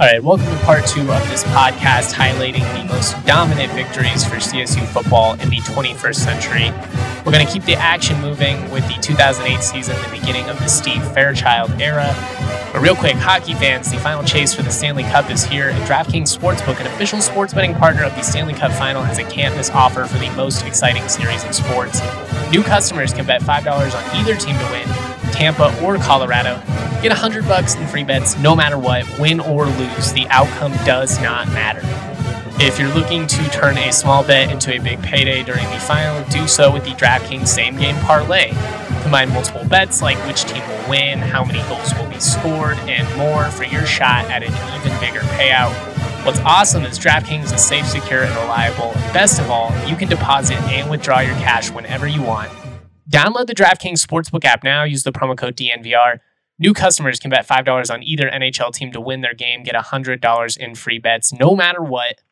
All right, welcome to part two of this podcast highlighting the most dominant victories for CSU football in the 21st century. We're going to keep the action moving with the 2008 season, the beginning of the Steve Fairchild era. But real quick, hockey fans, the final chase for the Stanley Cup is here, and DraftKings Sportsbook, an official sports betting partner of the Stanley Cup final, has a can't miss offer for the most exciting series in sports. New customers can bet $5 on either team to win, Tampa or Colorado. Get 100 bucks in free bets no matter what, win or lose. The outcome does not matter. If you're looking to turn a small bet into a big payday during the final, do so with the DraftKings same game parlay. Combine multiple bets like which team will win, how many goals will be scored, and more for your shot at an even bigger payout. What's awesome is DraftKings is safe, secure, and reliable. Best of all, you can deposit and withdraw your cash whenever you want. Download the DraftKings Sportsbook app now. Use the promo code DNVR. New customers can bet $5 on either NHL team to win their game, get $100 in free bets no matter what.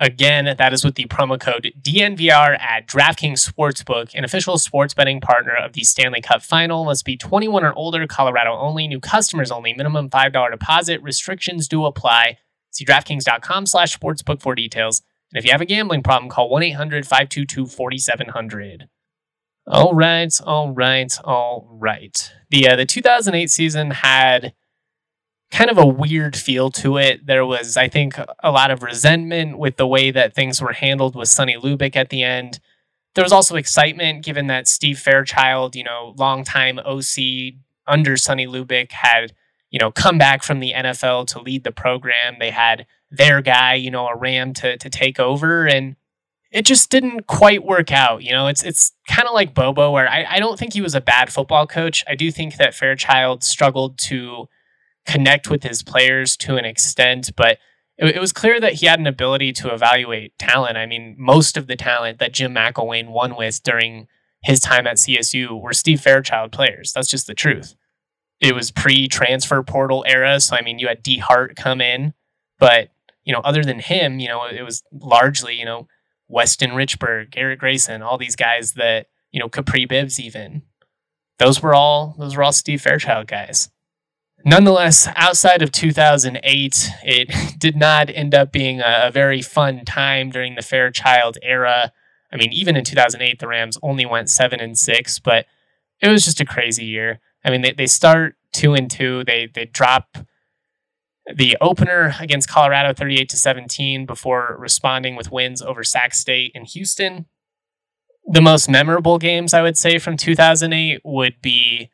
Again, that is with the promo code DNVR at DraftKings Sportsbook, an official sports betting partner of the Stanley Cup Final. Must be 21 or older, Colorado only, new customers only, minimum $5 deposit. Restrictions do apply. See DraftKings.com slash sportsbook for details. And if you have a gambling problem, call 1 800 522 4700. All right, all right, all right. The uh, the 2008 season had kind of a weird feel to it. There was, I think, a lot of resentment with the way that things were handled with Sonny Lubick at the end. There was also excitement given that Steve Fairchild, you know, longtime OC under Sonny Lubick, had you know come back from the NFL to lead the program. They had their guy, you know, a Ram to to take over and it just didn't quite work out. You know, it's it's kind of like Bobo, where I, I don't think he was a bad football coach. I do think that Fairchild struggled to connect with his players to an extent, but it, it was clear that he had an ability to evaluate talent. I mean, most of the talent that Jim McElwain won with during his time at CSU were Steve Fairchild players. That's just the truth. It was pre-transfer portal era, so I mean, you had Dee Hart come in, but you know, other than him, you know, it was largely, you know, Weston Richburg, Garrett Grayson, all these guys that, you know, Capri Bibbs even. Those were all those were all Steve Fairchild guys. Nonetheless, outside of 2008, it did not end up being a, very fun time during the Fairchild era. I mean, even in 2008, the Rams only went seven and six, but it was just a crazy year. I mean, they, they start two and two. They they drop the opener against Colorado 38 to 17 before responding with wins over Sac State and Houston. The most memorable games I would say from 2008 would be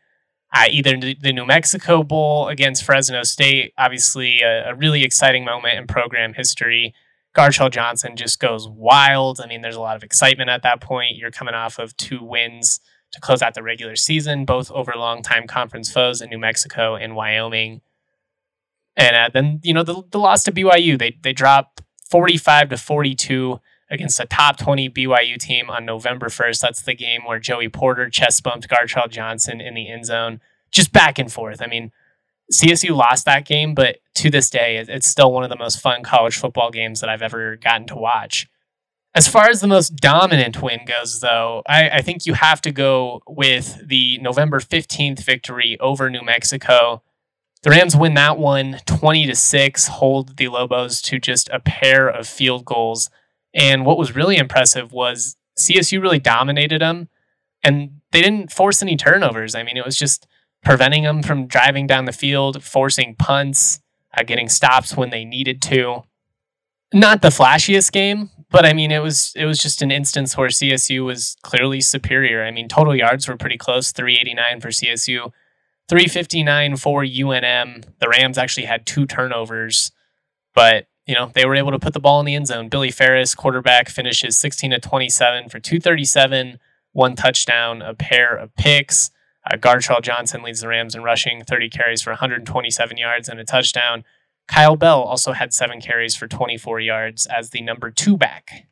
uh, either the New Mexico Bowl against Fresno State, obviously a, a really exciting moment in program history. Gartrell Johnson just goes wild. I mean, there's a lot of excitement at that point. You're coming off of two wins to close out the regular season, both over longtime conference foes in New Mexico and Wyoming. And uh, then you know the, the loss to BYU, they they drop 45 to 42 against a top 20 BYU team on November 1st. That's the game where Joey Porter chest bumped Gartrell Johnson in the end zone, just back and forth. I mean, CSU lost that game, but to this day, it's still one of the most fun college football games that I've ever gotten to watch. As far as the most dominant win goes, though, I, I think you have to go with the November 15th victory over New Mexico the Rams win that one 20 to 6, hold the Lobos to just a pair of field goals. And what was really impressive was CSU really dominated them and they didn't force any turnovers. I mean, it was just preventing them from driving down the field, forcing punts, uh, getting stops when they needed to. Not the flashiest game, but I mean, it was it was just an instance where CSU was clearly superior. I mean, total yards were pretty close, 389 for CSU, 359 for UNM. The Rams actually had two turnovers, but you know, they were able to put the ball in the end zone. Billy Farris, quarterback, finishes 16 to 27 for 237, one touchdown, a pair of picks. Uh, Gartrell Johnson leads the Rams in rushing, 30 carries for 127 yards and a touchdown. Kyle Bell also had seven carries for 24 yards as the number two back.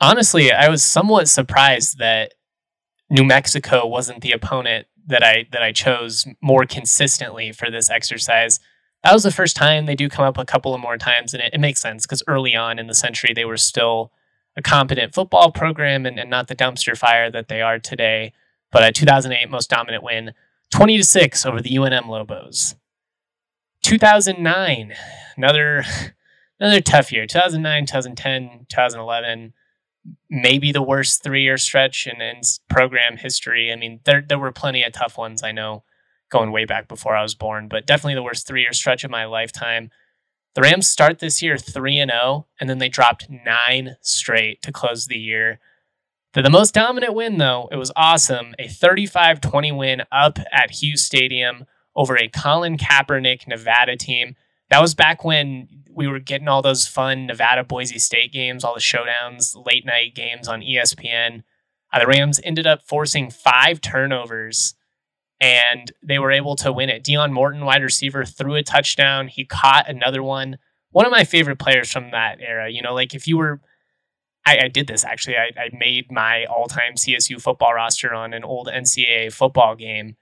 Honestly, I was somewhat surprised that New Mexico wasn't the opponent that I that I chose more consistently for this exercise. That was the first time. They do come up a couple of more times, and it, it makes sense because early on in the century they were still a competent football program and, and not the dumpster fire that they are today. But a 2008 most dominant win, 20 to six over the UNM Lobos. 2009, another another tough year. 2009, 2010, 2011, maybe the worst three year stretch in, in program history. I mean, there there were plenty of tough ones. I know going way back before I was born, but definitely the worst three year stretch of my lifetime. The Rams start this year 3 and 0 and then they dropped 9 straight to close the year. The, the most dominant win though, it was awesome, a 35-20 win up at Hughes Stadium over a Colin Kaepernick Nevada team. That was back when we were getting all those fun Nevada Boise State games, all the showdowns, late night games on ESPN. Uh, the Rams ended up forcing five turnovers and they were able to win it. Dion Morton, wide receiver, threw a touchdown. He caught another one. One of my favorite players from that era. You know, like if you were, I, I did this actually. I, I made my all-time CSU football roster on an old NCAA football game.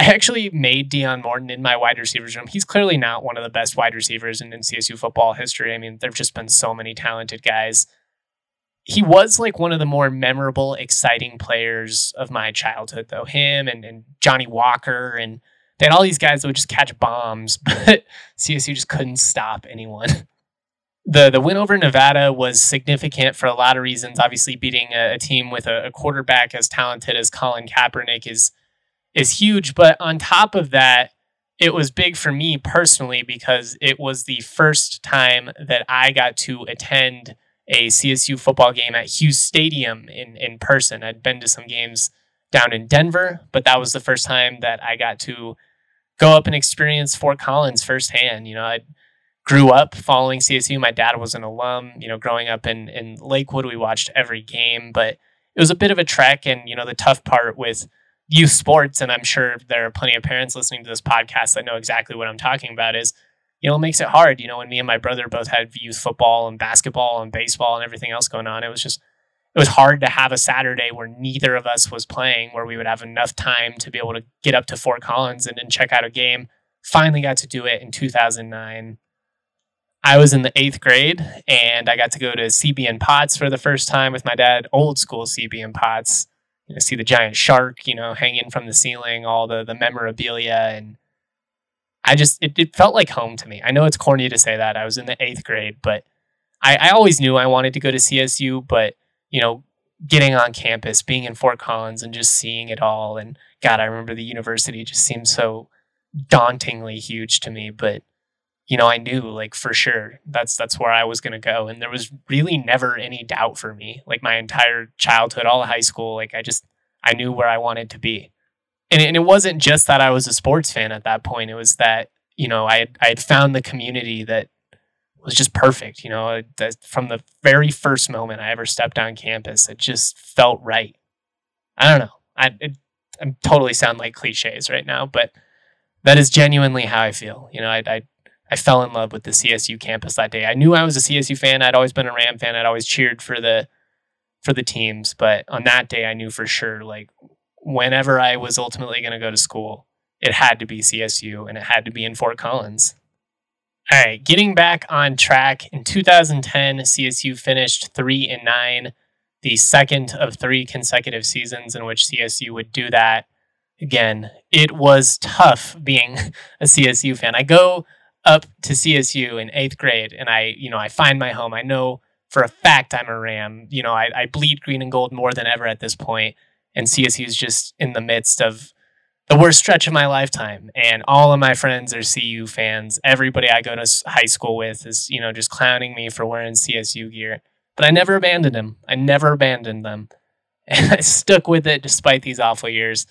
I actually made Dion Morton in my wide receivers room. He's clearly not one of the best wide receivers in, in CSU football history. I mean, there've just been so many talented guys he was like one of the more memorable, exciting players of my childhood, though. Him and, and Johnny Walker and they had all these guys that would just catch bombs, but CSU just couldn't stop anyone. The the win over Nevada was significant for a lot of reasons. Obviously, beating a, a team with a, a, quarterback as talented as Colin Kaepernick is is huge. But on top of that, it was big for me personally because it was the first time that I got to attend a CSU football game at Hughes Stadium in, in person. I'd been to some games down in Denver, but that was the first time that I got to go up and experience Fort Collins firsthand. You know, I grew up following CSU. My dad was an alum. You know, growing up in, in Lakewood, we watched every game, but it was a bit of a trek. And, you know, the tough part with youth sports, and I'm sure there are plenty of parents listening to this podcast that know exactly what I'm talking about, is you know, it makes it hard. You know, when me and my brother both had youth football and basketball and baseball and everything else going on, it was just it was hard to have a Saturday where neither of us was playing, where we would have enough time to be able to get up to Fort Collins and then check out a game. Finally got to do it in 2009. I was in the eighth grade and I got to go to CB Potts for the first time with my dad, old school CB and Potts. You know, see the giant shark, you know, hanging from the ceiling, all the the memorabilia and I just it, it felt like home to me. I know it's corny to say that. I was in the eighth grade, but I, I always knew I wanted to go to CSU, but you know, getting on campus, being in Fort Collins and just seeing it all and God, I remember the university just seemed so dauntingly huge to me. But you know, I knew like for sure that's that's where I was gonna go. And there was really never any doubt for me. Like my entire childhood, all of high school, like I just I knew where I wanted to be and, and it wasn't just that I was a sports fan at that point. It was that you know I had, I had found the community that was just perfect. You know, from the very first moment I ever stepped on campus, it just felt right. I don't know. I it, I'm totally sound like cliches right now, but that is genuinely how I feel. You know, I, I I fell in love with the CSU campus that day. I knew I was a CSU fan. I'd always been a Ram fan. I'd always cheered for the for the teams, but on that day I knew for sure like whenever I was ultimately going to go to school, it had to be CSU and it had to be in Fort Collins. All right, getting back on track. In 2010, CSU finished 3 and 9, the second of three consecutive seasons in which CSU would do that. Again, it was tough being a CSU fan. I go up to CSU in 8th grade and I, you know, I find my home. I know for a fact I'm a Ram. You know, I, I bleed green and gold more than ever at this point and CSU is just in the midst of the worst stretch of my lifetime. And all of my friends are CU fans. Everybody I go to high school with is, you know, just clowning me for wearing CSU gear. But I never abandoned them. I never abandoned them. And I stuck with it despite these awful years.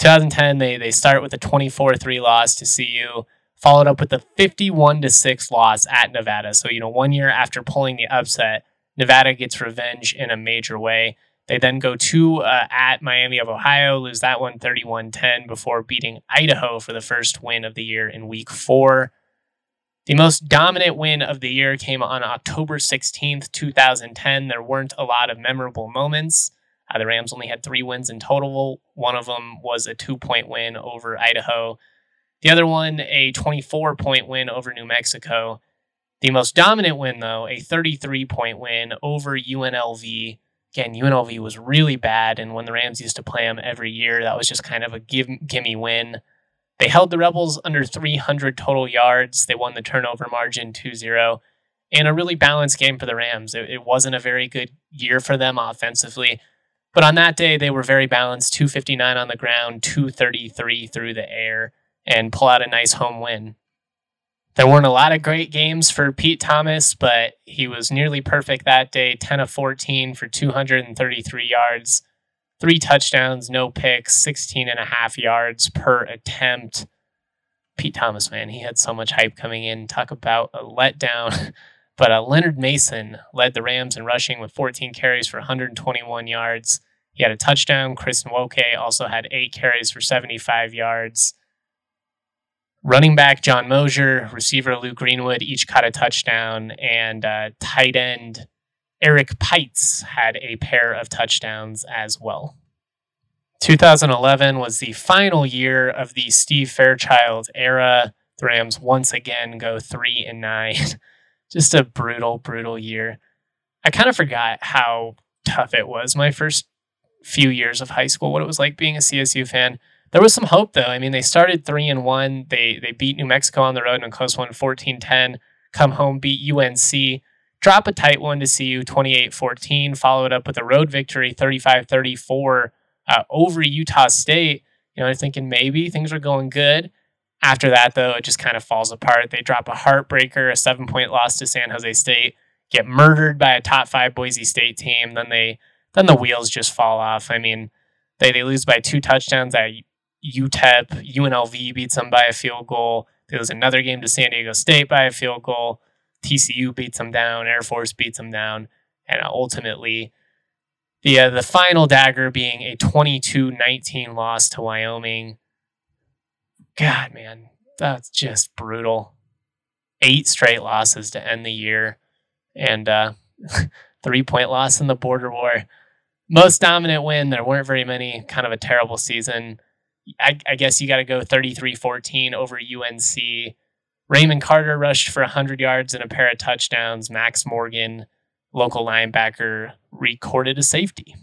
2010, they, they start with a 24 3 loss to CU, followed up with a 51 to 6 loss at Nevada. So, you know, one year after pulling the upset, Nevada gets revenge in a major way. They then go to uh, at Miami of Ohio, lose that one 31 10 before beating Idaho for the first win of the year in week four. The most dominant win of the year came on October 16th, 2010. There weren't a lot of memorable moments. Uh, the Rams only had three wins in total. One of them was a two point win over Idaho. The other one, a 24 point win over New Mexico. The most dominant win, though, a 33 point win over UNLV again, UNLV was really bad, and when the Rams used to play them every year, that was just kind of a give gimme win. They held the Rebels under 300 total yards. They won the turnover margin 2 0 and a really balanced game for the Rams. It, it, wasn't a very good year for them offensively, but on that day, they were very balanced 259 on the ground, 233 through the air, and pull out a nice home win. There weren't a lot of great games for Pete Thomas, but he was nearly perfect that day 10 of 14 for 233 yards, three touchdowns, no picks, 16 and a half yards per attempt. Pete Thomas, man, he had so much hype coming in. Talk about a letdown. But uh, Leonard Mason led the Rams in rushing with 14 carries for 121 yards. He had a touchdown. Chris Nwoke also had eight carries for 75 yards. Running back John Mosier, receiver Luke Greenwood each caught a touchdown, and uh, tight end Eric Peitz had a pair of touchdowns as well. 2011 was the final year of the Steve Fairchild era. The Rams once again go three and nine. Just a brutal, brutal year. I kind of forgot how tough it was my first few years of high school, what it was like being a CSU fan there was some hope though. I mean, they started three and one. They they beat New Mexico on the road in a close one, 14-10. Come home, beat UNC, drop a tight one to CU 28-14, follow it up with a road victory 35-34 uh, over Utah State. You know, they're thinking maybe things are going good. After that, though, it just kind of falls apart. They drop a heartbreaker, a seven point loss to San Jose State, get murdered by a top five Boise State team. Then they then the wheels just fall off. I mean, they, they lose by two touchdowns at UTEP, UNLV beats them by a field goal. There was another game to San Diego State by a field goal. TCU beats them down. Air Force beats them down. And ultimately, the, uh, the final dagger being a 22 19 loss to Wyoming. God, man, that's just brutal. Eight straight losses to end the year. And uh, three point loss in the border war. Most dominant win. There weren't very many. Kind of a terrible season. I, I guess you got to go 33 14 over UNC. Raymond Carter rushed for 100 yards and a pair of touchdowns. Max Morgan, local linebacker, recorded a safety.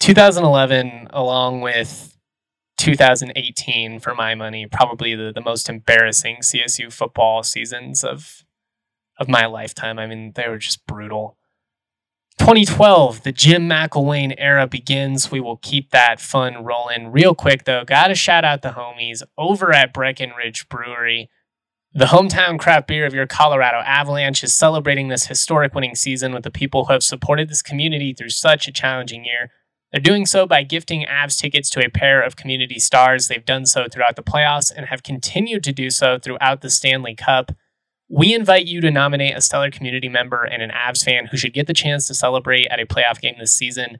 2011, along with 2018, for my money, probably the, the most embarrassing CSU football seasons of of my lifetime. I mean, they were just brutal. 2012, the Jim McElwain era begins. We will keep that fun rolling. Real quick, though, got to shout out the homies over at Breckenridge Brewery. The hometown craft beer of your Colorado Avalanche is celebrating this historic winning season with the people who have supported this community through such a challenging year. They're doing so by gifting Avs tickets to a pair of community stars. They've done so throughout the playoffs and have continued to do so throughout the Stanley Cup. We invite you to nominate a stellar community member and an Avs fan who should get the chance to celebrate at a playoff game this season.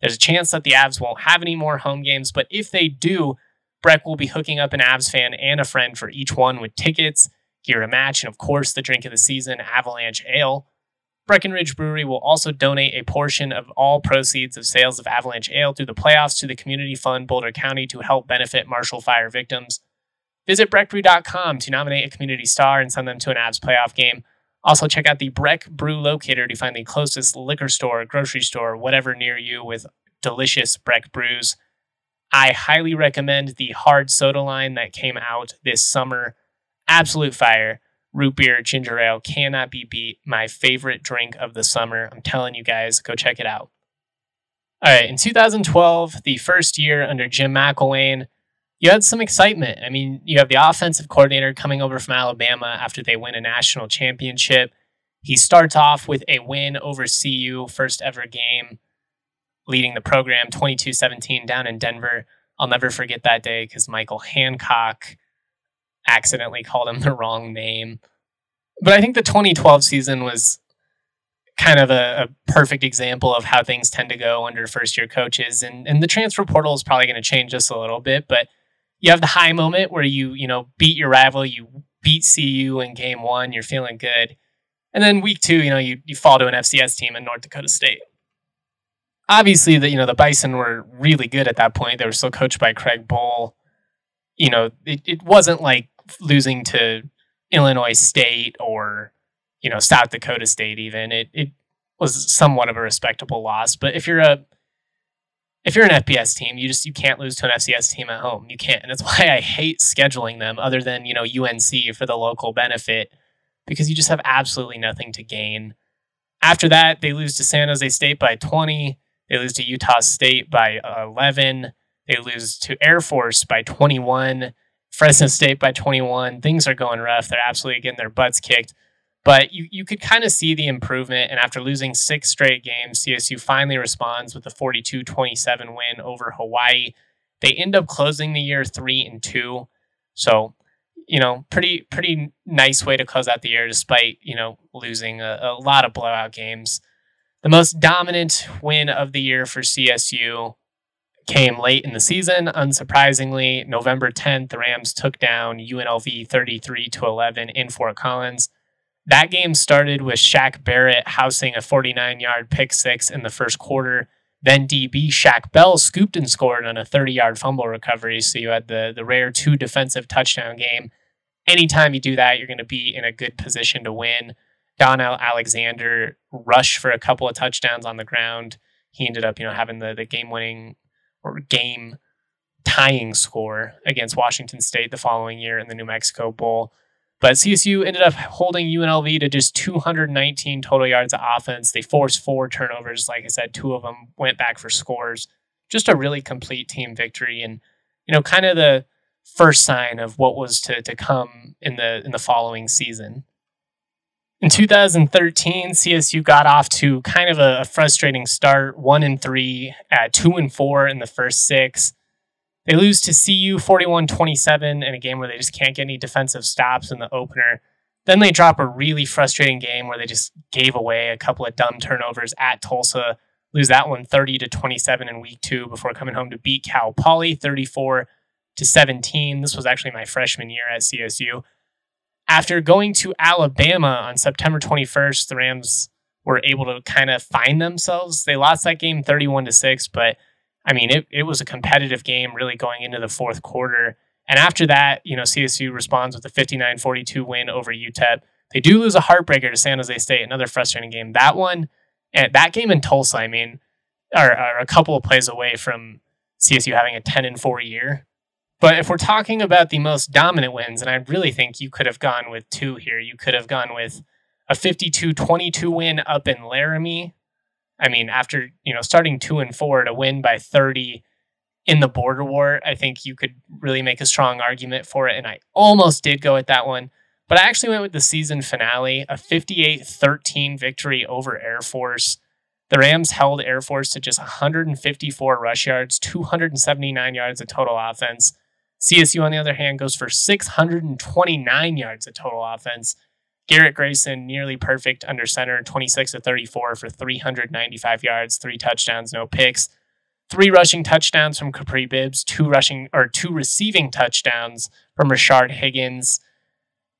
There's a chance that the Avs won't have any more home games, but if they do, Breck will be hooking up an Avs fan and a friend for each one with tickets, gear to match, and of course, the drink of the season, Avalanche Ale. Breckenridge Brewery will also donate a portion of all proceeds of sales of Avalanche Ale through the playoffs to the Community Fund Boulder County to help benefit Marshall Fire victims. Visit breckbrew.com to nominate a community star and send them to an Avs playoff game. Also, check out the Breck Brew Locator to find the closest liquor store, grocery store, whatever near you with delicious Breck brews. I highly recommend the hard soda line that came out this summer. Absolute fire. Root beer, ginger ale cannot be beat. My favorite drink of the summer. I'm telling you guys, go check it out. All right, in 2012, the first year under Jim McElwain, you had some excitement. I mean, you have the offensive coordinator coming over from Alabama after they win a national championship. He starts off with a win over CU, first ever game, leading the program 22 17 down in Denver. I'll never forget that day because Michael Hancock accidentally called him the wrong name. But I think the 2012 season was kind of a, a, perfect example of how things tend to go under first year coaches. And, and the transfer portal is probably going to change just a little bit, but you have the high moment where you you know beat your rival, you beat CU in game one, you're feeling good, and then week two, you know you you fall to an FCS team in North Dakota State. Obviously, the you know the Bison were really good at that point. They were still coached by Craig Bohl. You know, it, it wasn't like losing to Illinois State or you know South Dakota State. Even it it was somewhat of a respectable loss. But if you're a if you're an FBS team, you just you can't lose to an FCS team at home. You can't, and that's why I hate scheduling them. Other than you know UNC for the local benefit, because you just have absolutely nothing to gain. After that, they lose to San Jose State by 20. They lose to Utah State by 11. They lose to Air Force by 21. Fresno State by 21. Things are going rough. They're absolutely getting their butts kicked. But you, you could kind of see the improvement. And after losing six straight games, CSU finally responds with a 42 27 win over Hawaii. They end up closing the year three and two. So, you know, pretty pretty nice way to close out the year despite, you know, losing a, a lot of blowout games. The most dominant win of the year for CSU came late in the season. Unsurprisingly, November 10th, the Rams took down UNLV 33 to 11 in Fort Collins. That game started with Shaq Barrett housing a 49 yard pick six in the first quarter. Then DB Shaq Bell scooped and scored on a 30 yard fumble recovery. So you had the, the rare two defensive touchdown game. Anytime you do that, you're going to be in a good position to win. Donnell Alexander rushed for a couple of touchdowns on the ground. He ended up, you know, having the, the game winning or game tying score against Washington State the following year in the New Mexico Bowl. But CSU ended up holding UNLV to just 219 total yards of offense. They forced four turnovers. Like I said, two of them went back for scores. Just a really complete team victory, and you know, kind of the first sign of what was to to come in the in the following season. In 2013, CSU got off to kind of a, frustrating start, one and three, at two and four in the first six. They lose to CU 41 27 in a game where they just can't get any defensive stops in the opener. Then they drop a really frustrating game where they just gave away a couple of dumb turnovers at Tulsa, lose that one 30 to 27 in week two before coming home to beat Cal Poly 34 to 17. This was actually my freshman year at CSU. After going to Alabama on September 21st, the Rams were able to kind of find themselves. They lost that game 31 to 6, but I mean, it, it was a competitive game really going into the fourth quarter. And after that, you know, CSU responds with a 59 42 win over UTEP. They do lose a heartbreaker to San Jose State, another frustrating game. That one, and that game in Tulsa, I mean, are, are a couple of plays away from CSU having a 10 and 4 year. But if we're talking about the most dominant wins, and I really think you could have gone with two here, you could have gone with a 52 22 win up in Laramie I mean, after you know starting two and four to win by thirty in the border war, I think you could really make a strong argument for it. And I almost did go with that one, but I actually went with the season finale, a 58-13 victory over Air Force. The Rams held Air Force to just 154 rush yards, 279 yards of total offense. CSU, on the other hand, goes for 629 yards of total offense. Garrett Grayson, nearly perfect under center, 26 to 34 for 395 yards, three touchdowns, no picks. Three rushing touchdowns from Capri Bibbs, two rushing or two receiving touchdowns from Rashard Higgins.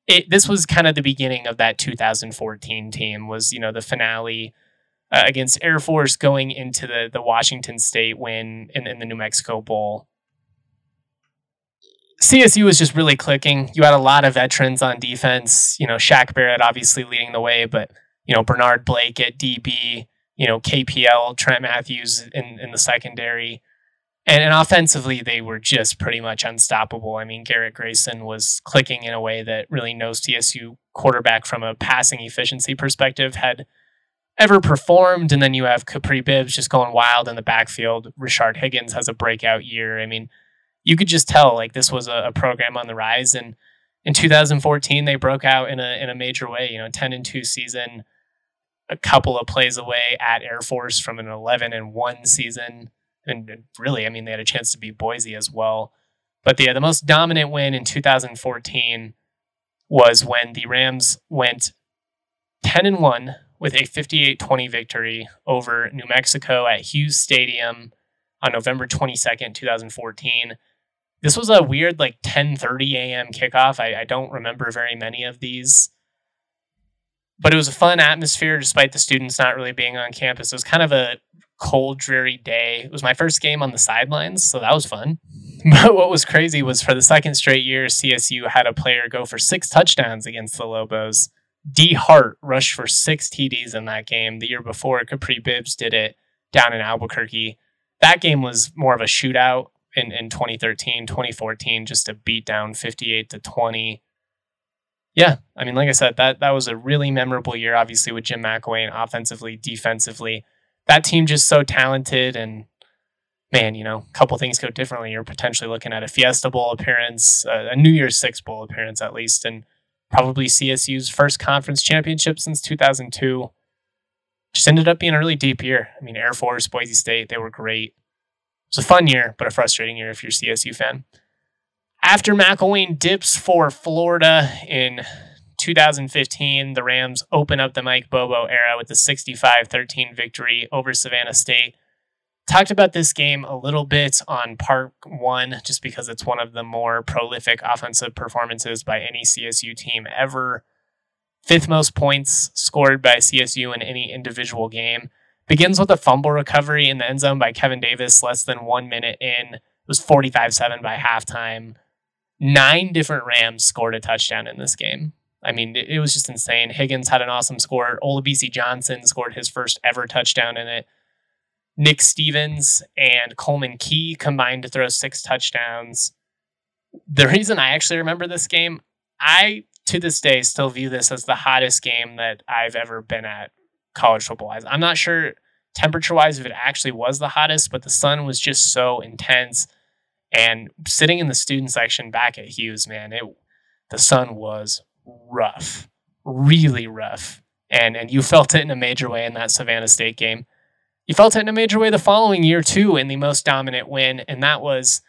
It, this was kind of the beginning of that 2014 team. Was you know the finale uh, against Air Force going into the the Washington State win in, in the New Mexico Bowl. CSU was just really clicking. You had a lot of veterans on defense. You know, Shaq Barrett obviously leading the way, but you know Bernard Blake at DB. You know KPL Trent Matthews in in the secondary, and, and offensively they were just pretty much unstoppable. I mean Garrett Grayson was clicking in a way that really no CSU quarterback from a passing efficiency perspective had ever performed. And then you have Capri Bibbs just going wild in the backfield. Rashard Higgins has a breakout year. I mean you could just tell like this was a, a program on the rise. And in 2014, they broke out in a in a major way. You know, 10 and two season, a couple of plays away at Air Force from an 11 and one season. And really, I mean, they had a chance to beat Boise as well. But the, the most dominant win in 2014 was when the Rams went 10 and 1 with a 58 20 victory over New Mexico at Hughes Stadium on November 22nd, 2014 this was a weird like 10:30 a.m. kickoff. I, I don't remember very many of these, but it was a fun atmosphere despite the students not really being on campus. It was kind of a cold, dreary day. It was my first game on the sidelines, so that was fun. But what was crazy was for the second straight year, CSU had a player go for six touchdowns against the Lobos. Dee Hart rushed for six TDs in that game. The year before, Capri Bibbs did it down in Albuquerque. that game was more of a shootout in, in 2013, 2014, just a beat down 58 to 20. Yeah, I mean, like I said, that that was a really memorable year, obviously, with Jim McElwain offensively, defensively. That team just so talented and man, you know, a couple things go differently. You're potentially looking at a Fiesta Bowl appearance, a New Year's Six Bowl appearance at least, and probably CSU's first conference championship since 2002. Just ended up being a really deep year. I mean, Air Force, Boise State, they were great. It was a fun year, but a frustrating year if you're a CSU fan. After McElwain dips for Florida in 2015, the Rams open up the Mike Bobo era with a 65 13 victory over Savannah State. Talked about this game a little bit on part one, just because it's one of the more prolific offensive performances by any CSU team ever. Fifth most points scored by CSU in any individual game. Begins with a fumble recovery in the end zone by Kevin Davis less than one minute in. It was 45 7 by halftime. Nine different Rams scored a touchdown in this game. I mean, it, was just insane. Higgins had an awesome score. Olabisi Johnson scored his first ever touchdown in it. Nick Stevens and Coleman Key combined to throw six touchdowns. The reason I actually remember this game, I to this day still view this as the hottest game that I've ever been at college football wise. I'm not sure temperature wise if it actually was the hottest, but the sun was just so intense. And sitting in the student section back at Hughes, man, it the sun was rough, really rough. And and you felt it in a major way in that Savannah State game. You felt it in a major way the following year, too, in the most dominant win, and that was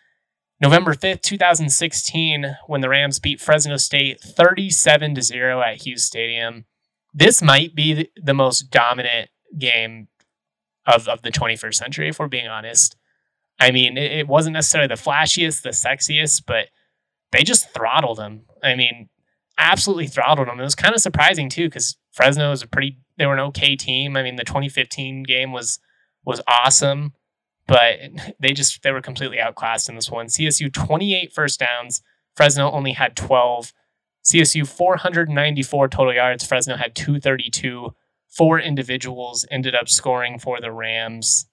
November 5th, 2016, when the Rams beat Fresno State 37 to 0 at Hughes Stadium. This might be the most dominant game of, of the 21st century, if we're being honest. I mean, it, it wasn't necessarily the flashiest, the sexiest, but they just throttled them. I mean, absolutely throttled them. It was kind of surprising, too, because Fresno is a pretty, they were an okay team. I mean, the 2015 game was was awesome, but they just they were completely outclassed in this one. CSU 28 first downs, Fresno only had 12. CSU 494 total yards, Fresno had 232. Four individuals ended up scoring for the Rams.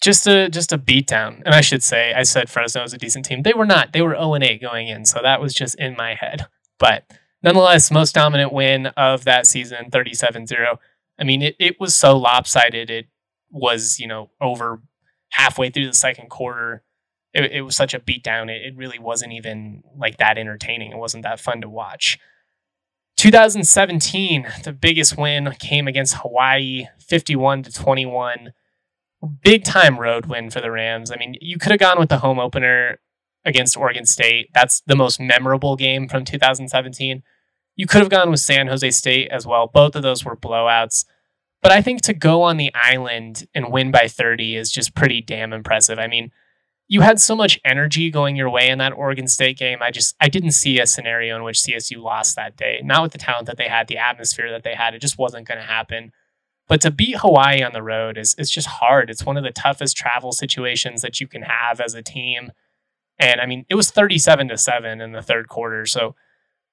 Just a just a beatdown. And I should say, I said Fresno was a decent team. They were not. They were 0 8 going in, so that was just in my head. But nonetheless, most dominant win of that season, 37-0. I mean, it, it was so lopsided. It was, you know, over halfway through the second quarter. It, it was such a beatdown. It, it really wasn't even like that entertaining. It wasn't that fun to watch. 2017, the biggest win came against Hawaii, 51 to 21. Big time road win for the Rams. I mean, you could have gone with the home opener against Oregon State. That's the most memorable game from 2017. You could have gone with San Jose State as well. Both of those were blowouts. But I think to go on the island and win by 30 is just pretty damn impressive. I mean, you had so much energy going your way in that Oregon State game. I just I didn't see a scenario in which CSU lost that day. Not with the talent that they had, the atmosphere that they had. It just wasn't going to happen. But to beat Hawaii on the road is it's just hard. It's one of the toughest travel situations that you can have as a team. And I mean, it was 37 to 7 in the third quarter. So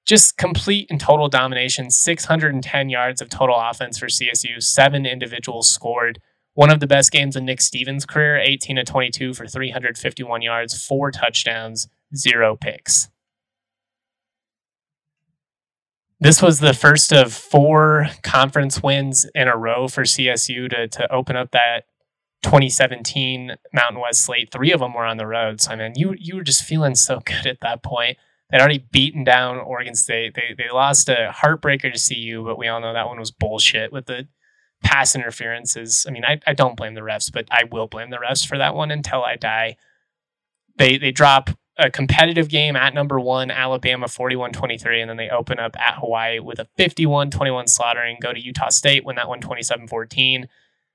just complete and total domination 610 yards of total offense for CSU, seven individuals scored. One of the best games in Nick Stevens' career 18 to 22 for 351 yards, four touchdowns, zero picks. This was the first of four conference wins in a row for CSU to, to open up that 2017 Mountain West slate. Three of them were on the road. So, I mean, you, you were just feeling so good at that point. They'd already beaten down Oregon State. They they lost a heartbreaker to CU, but we all know that one was bullshit with the pass interferences. I mean, I, I don't blame the refs, but I will blame the refs for that one until I die. They they drop a competitive game at number one, Alabama 41 23, and then they open up at Hawaii with a 51 21 slaughtering, go to Utah State, win that one 27 14,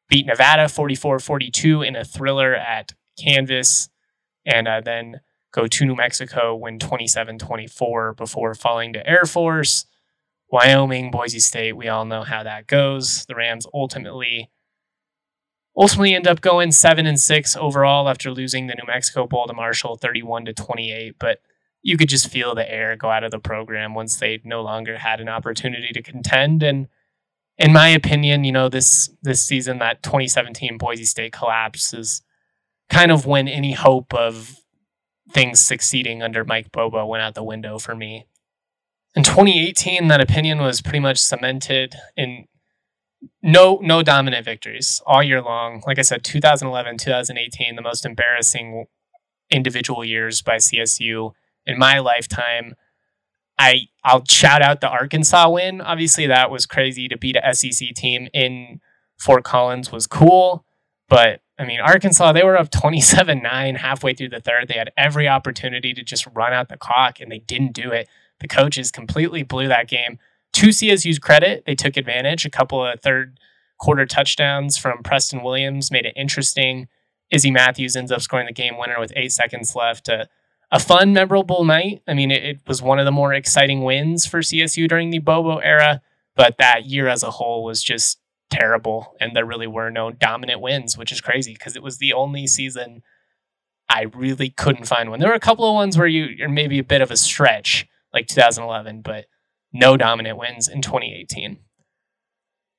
beat Nevada 44 42 in a thriller at Canvas, and uh, then go to New Mexico, win 27 24 before falling to Air Force. Wyoming, Boise State, we all know how that goes. The Rams ultimately ultimately end up going 7 and 6 overall after losing the New Mexico Bowl to Marshall 31 to 28, but you could just feel the air go out of the program once they no longer had an opportunity to contend and in my opinion, you know, this this season that 2017 Boise State collapse is kind of when any hope of things succeeding under Mike Bobo went out the window for me. In 2018, that opinion was pretty much cemented in no no dominant victories all year long. Like I said, 2011, 2018, the most embarrassing individual years by CSU in my lifetime. I I'll shout out the Arkansas win. Obviously, that was crazy to beat a SEC team in Fort Collins was cool, but I mean, Arkansas, they were up 27 9 halfway through the third. They had every opportunity to just run out the clock, and they didn't do it. The coaches completely blew that game. To CSU's credit, they took advantage. A couple of third quarter touchdowns from Preston Williams made it interesting. Izzy Matthews ends up scoring the game winner with eight seconds left. A fun, memorable night. I mean, it, it, was one of the more exciting wins for CSU during the Bobo era, but that year as a whole was just terrible. And there really were no dominant wins, which is crazy because it was the only season I really couldn't find one. There were a couple of ones where you, you're maybe a bit of a stretch, like 2011, but no dominant wins in 2018.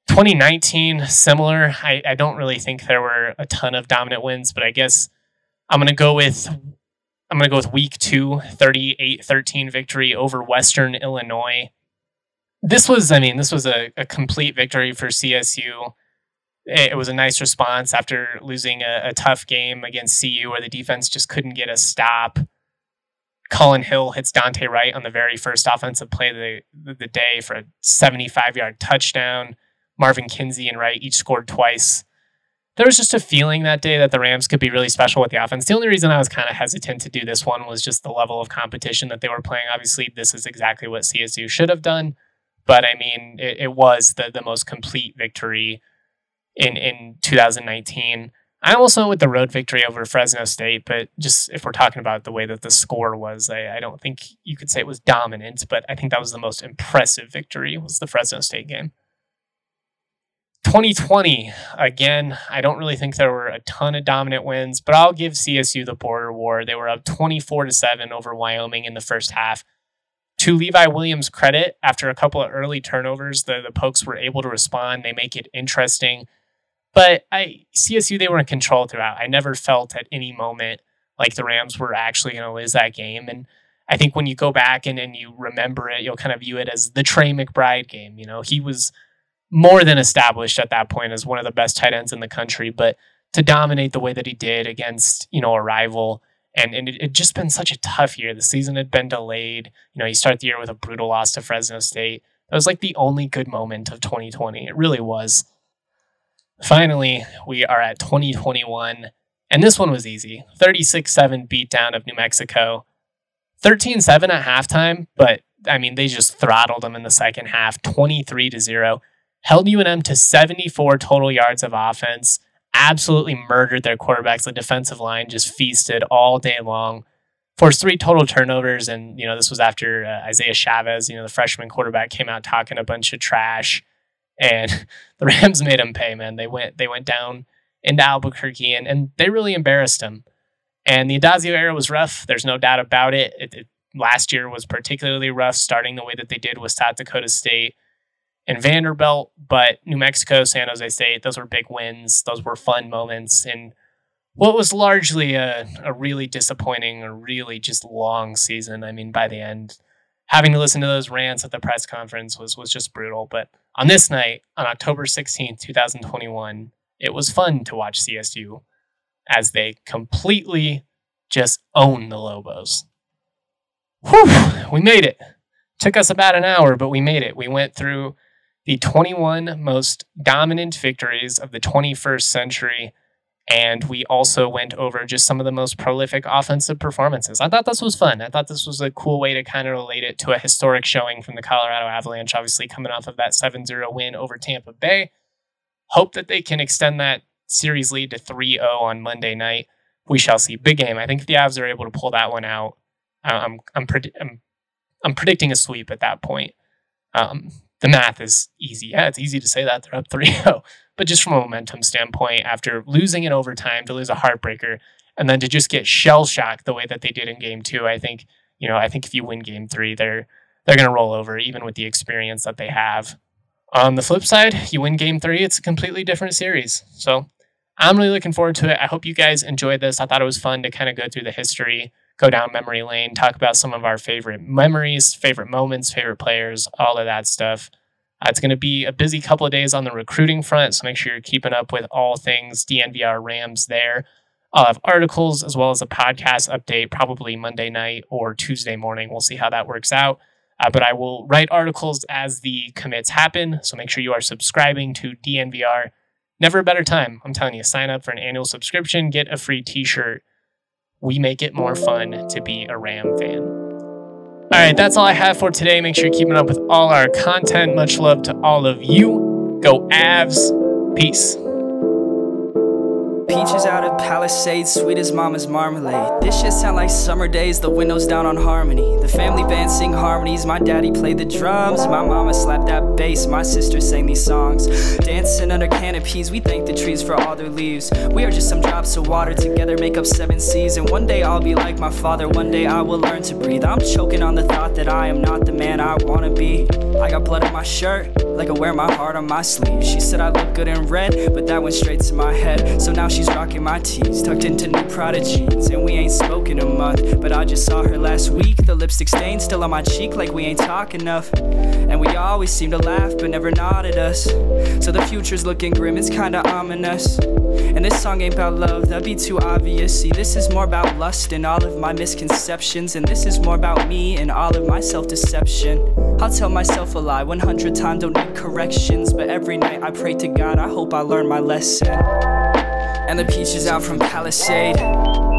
2019, similar. I, I don't really think there were a ton of dominant wins, but I guess I'm going to go with I'm going to go with week two, 38 13 victory over Western Illinois. This was, I mean, this was a, a complete victory for CSU. It, was a nice response after losing a, a tough game against CU where the defense just couldn't get a stop. Collin Hill hits Dante Wright on the very first offensive play of the, the day for a 75 yard touchdown. Marvin Kinsey and Wright each scored twice there was just a feeling that day that the Rams could be really special with the offense. The only reason I was kind of hesitant to do this one was just the level of competition that they were playing. Obviously, this is exactly what CSU should have done, but I mean, it, it was the the most complete victory in in 2019. I almost went with the road victory over Fresno State, but just if we're talking about the way that the score was, I, I don't think you could say it was dominant, but I think that was the most impressive victory was the Fresno State game. 2020, again, I don't really think there were a ton of dominant wins, but I'll give CSU the border war. They were up 24 to 7 over Wyoming in the first half. To Levi Williams' credit, after a couple of early turnovers, the, the Pokes were able to respond. They make it interesting. But I CSU, they were in control throughout. I never felt at any moment like the Rams were actually going to lose that game. And I think when you go back and, and you remember it, you'll kind of view it as the Trey McBride game. You know, he was – more than established at that point as one of the best tight ends in the country. But to dominate the way that he did against, you know, a rival. And, and it had just been such a tough year. The season had been delayed. You know, you start the year with a brutal loss to Fresno State. That was like the only good moment of 2020. It really was. Finally, we are at 2021. And this one was easy 36 7 beatdown of New Mexico. 13 7 at halftime, but I mean, they just throttled them in the second half 23 to 0 held UNM to 74 total yards of offense, absolutely murdered their quarterbacks. The defensive line just feasted all day long. Forced three total turnovers, and you know this was after uh, Isaiah Chavez, you know the freshman quarterback, came out talking a bunch of trash, and the Rams made him pay. Man, they went they went down into Albuquerque, and and they really embarrassed him. And the Addazio era was rough. There's no doubt about it. it, it last year was particularly rough, starting the way that they did with South Dakota State and Vanderbilt, but New Mexico, San Jose State, those were big wins. Those were fun moments. And what was largely a, a really disappointing, a really just long season. I mean, by the end, having to listen to those rants at the press conference was was just brutal. But on this night, on October 16th, 2021, it was fun to watch CSU as they completely just own the Lobos. Whew, we made it. Took us about an hour, but we made it. We went through the 21 most dominant victories of the 21st century. And we also went over just some of the most prolific offensive performances. I thought this was fun. I thought this was a cool way to kind of relate it to a historic showing from the Colorado Avalanche, obviously coming off of that 7 0 win over Tampa Bay. Hope that they can extend that series lead to 3 0 on Monday night. We shall see. Big game. I think if the Avs are able to pull that one out, I'm, I'm, pred- I'm, I'm predicting a sweep at that point. Um, the math is easy. Yeah, it's easy to say that they're up 3 0. But just from a momentum standpoint, after losing in overtime to lose a heartbreaker and then to just get shell shocked the way that they did in game two, I think, you know, I think if you win game three, they're they're gonna roll over, even with the experience that they have. On the flip side, you win game three, it's a completely different series. So I'm really looking forward to it. I hope you guys enjoyed this. I thought it was fun to kind of go through the history, go down memory lane, talk about some of our favorite memories, favorite moments, favorite players, all of that stuff. Uh, it's going to be a busy couple of days on the recruiting front, so make sure you're keeping up with all things DNVR Rams there. I'll have articles as well as a podcast update probably Monday night or Tuesday morning. We'll see how that works out. Uh, but I will write articles as the commits happen. So make sure you are subscribing to DNVR. Never a better time. I'm telling you, sign up for an annual subscription, get a free t shirt. We make it more fun to be a Ram fan. All right, that's all I have for today. Make sure you're keeping up with all our content. Much love to all of you. Go Avs. Peace. Peaches out of Palisades, sweet as mama's marmalade. This shit sound like summer days, the windows down on harmony. The family band sing harmonies, my daddy played the drums. My mama slapped that bass, my sister sang these songs. Dancing under canopies, we thank the trees for all their leaves. We are just some drops of water, together make up seven seas. And one day I'll be like my father, one day I will learn to breathe. I'm choking on the thought that I am not the man I wanna be. I got blood on my shirt, like I wear my heart on my sleeve. She said I look good in red, but that went straight to my head. So now she's rocking my tees, tucked into new Prada jeans. And we ain't spoken a month, but I just saw her last week. The lipstick stain still on my cheek, like we ain't talk enough. And we always seem to laugh, but never nod at us. So the future's looking grim, it's kinda ominous. And this song ain't about love, that'd be too obvious. See, this is more about lust and all of my misconceptions. And this is more about me and all of my self deception. I'll tell myself a lie 100 times, don't need corrections. But every night I pray to God, I hope I learn my lesson. And the peaches out from Palisade.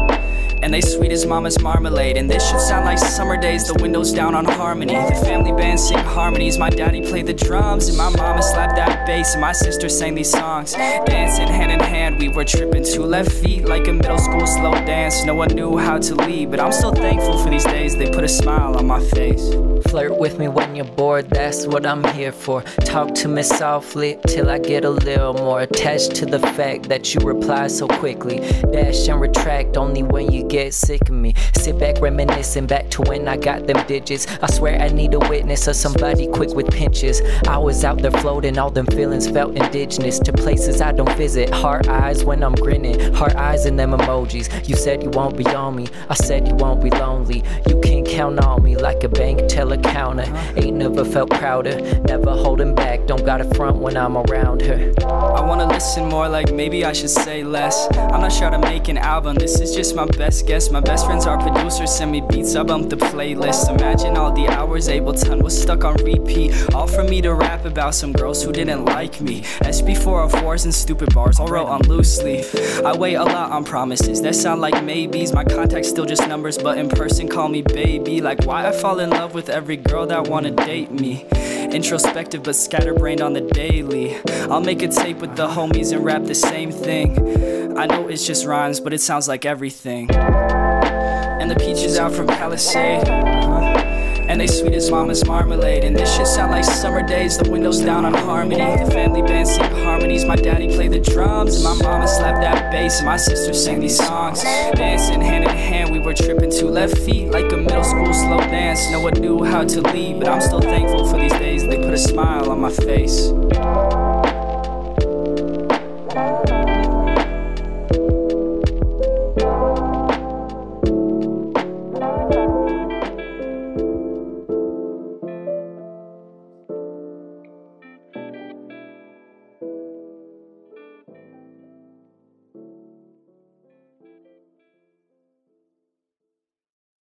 And they sweet as mama's marmalade. And this should sound like summer days, the windows down on harmony. The family band sing harmonies. My daddy played the drums, and my mama slapped that bass, and my sister sang these songs. Dancing hand in hand, we were tripping two left feet like a middle school slow dance. No one knew how to lead, but I'm still thankful for these days. They put a smile on my face. Flirt with me when you're bored, that's what I'm here for. Talk to me softly till I get a little more attached to the fact that you reply so quickly. Dash and retract only when you get sick of me. Sit back reminiscing back to when I got them digits. I swear I need a witness or somebody quick with pinches. I was out there floating, all them feelings felt indigenous to places I don't visit. Heart eyes when I'm grinning, heart eyes in them emojis. You said you won't be on me, I said you won't be lonely. You can count on me like a bank teller counter. Ain't never felt prouder, never holding back. Don't got a front when I'm around her. I wanna listen more, like maybe I should say less. I'm not sure to make an album, this is just my best guess. My best friends are producers, send me beats, I bump the playlist. Imagine all the hours Ableton was stuck on repeat. All for me to rap about some girls who didn't like me. SP404s and stupid bars, all wrote on loose leaf. I wait a lot on promises that sound like maybes. My contacts still just numbers, but in person call me baby. Like why I fall in love with every girl that wanna date me. Introspective but scatterbrained on the daily. I'll make a tape with the homies and rap the same thing. I know it's just rhymes, but it sounds like everything. And the peaches out from Palisade. huh? And they sweet as mama's marmalade. And this shit sound like summer days, the windows down on harmony. The family band sing harmonies. My daddy played the drums, and my mama slapped that bass, and my sister sang these songs. Dancing hand in hand, we were tripping two left feet like a middle school slow dance. No one knew how to lead, but I'm still thankful for these days. They put a smile on my face.